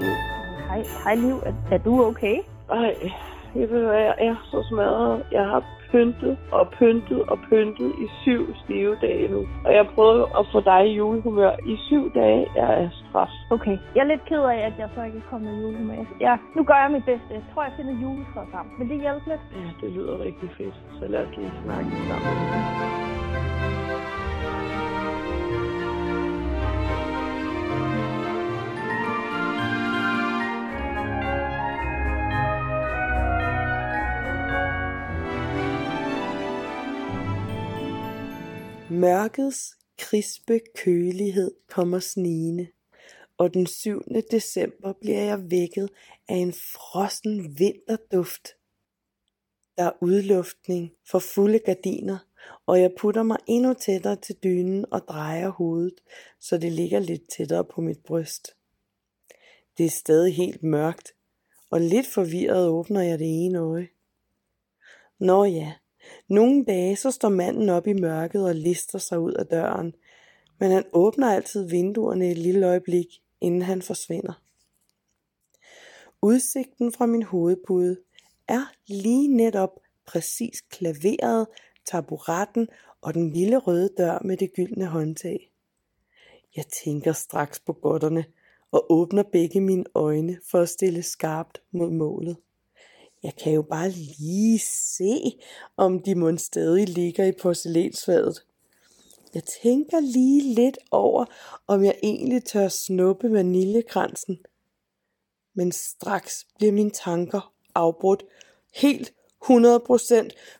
Liv. Hej, hej Liv. Er, er du okay? Ej, jeg ved jeg er så smadret. Jeg har pyntet og pyntet og pyntet i syv stive dage nu. Og jeg prøvede at få dig i julehumør i syv dage. Jeg er straf. Okay. Jeg er lidt ked af, at jeg så ikke er kommet i julehumør. Ja, nu gør jeg mit bedste. Jeg tror, jeg finder juletræ sammen. Vil det hjælpe lidt? Ja, det lyder rigtig fedt. Så lad os lige snakke sammen. Mørkets krispe kølighed kommer snigende, og den 7. december bliver jeg vækket af en frossen vinterduft. Der er udluftning for fulde gardiner, og jeg putter mig endnu tættere til dynen og drejer hovedet, så det ligger lidt tættere på mit bryst. Det er stadig helt mørkt, og lidt forvirret åbner jeg det ene øje. Nå ja, nogle dage så står manden op i mørket og lister sig ud af døren, men han åbner altid vinduerne et lille øjeblik, inden han forsvinder. Udsigten fra min hovedpude er lige netop præcis klaveret, taburetten og den lille røde dør med det gyldne håndtag. Jeg tænker straks på godterne og åbner begge mine øjne for at stille skarpt mod målet. Jeg kan jo bare lige se, om de mund stadig ligger i porcelænsfadet. Jeg tænker lige lidt over, om jeg egentlig tør snuppe vaniljekransen. Men straks bliver mine tanker afbrudt helt 100%,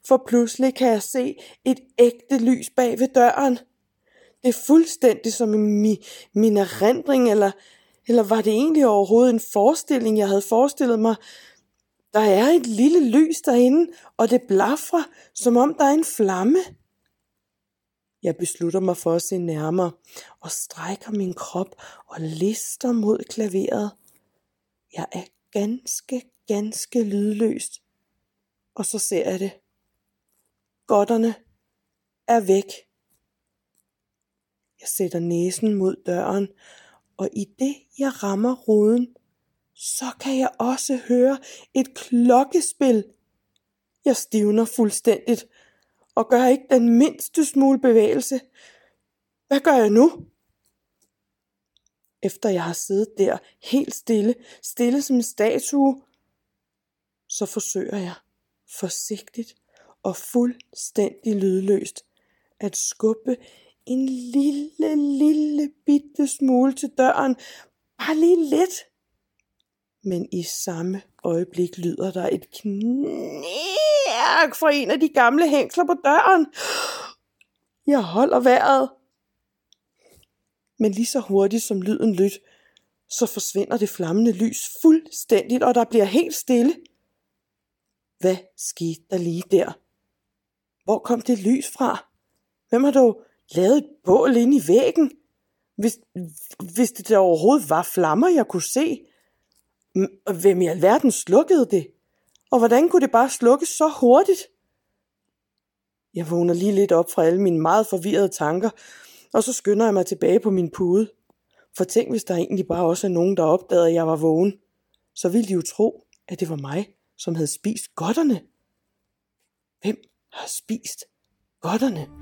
for pludselig kan jeg se et ægte lys bag ved døren. Det er fuldstændig som i min erindring, eller, eller var det egentlig overhovedet en forestilling, jeg havde forestillet mig, der er et lille lys derinde, og det blafrer, som om der er en flamme. Jeg beslutter mig for at se nærmere og strækker min krop og lister mod klaveret. Jeg er ganske, ganske lydløst. Og så ser jeg det. Godterne er væk. Jeg sætter næsen mod døren, og i det jeg rammer ruden, så kan jeg også høre et klokkespil. Jeg stivner fuldstændigt og gør ikke den mindste smule bevægelse. Hvad gør jeg nu? Efter jeg har siddet der helt stille, stille som en statue, så forsøger jeg forsigtigt og fuldstændig lydløst at skubbe en lille, lille bitte smule til døren. Bare lige lidt men i samme øjeblik lyder der et knærk fra en af de gamle hængsler på døren. Jeg holder vejret. Men lige så hurtigt som lyden lyt, så forsvinder det flammende lys fuldstændigt, og der bliver helt stille. Hvad skete der lige der? Hvor kom det lys fra? Hvem har dog lavet et bål ind i væggen? Hvis, hvis det der overhovedet var flammer, jeg kunne se, Hvem i alverden slukkede det? Og hvordan kunne det bare slukkes så hurtigt? Jeg vågner lige lidt op fra alle mine meget forvirrede tanker, og så skynder jeg mig tilbage på min pude. For tænk, hvis der egentlig bare også er nogen, der opdagede, at jeg var vågen. Så ville de jo tro, at det var mig, som havde spist godterne. Hvem har spist godterne?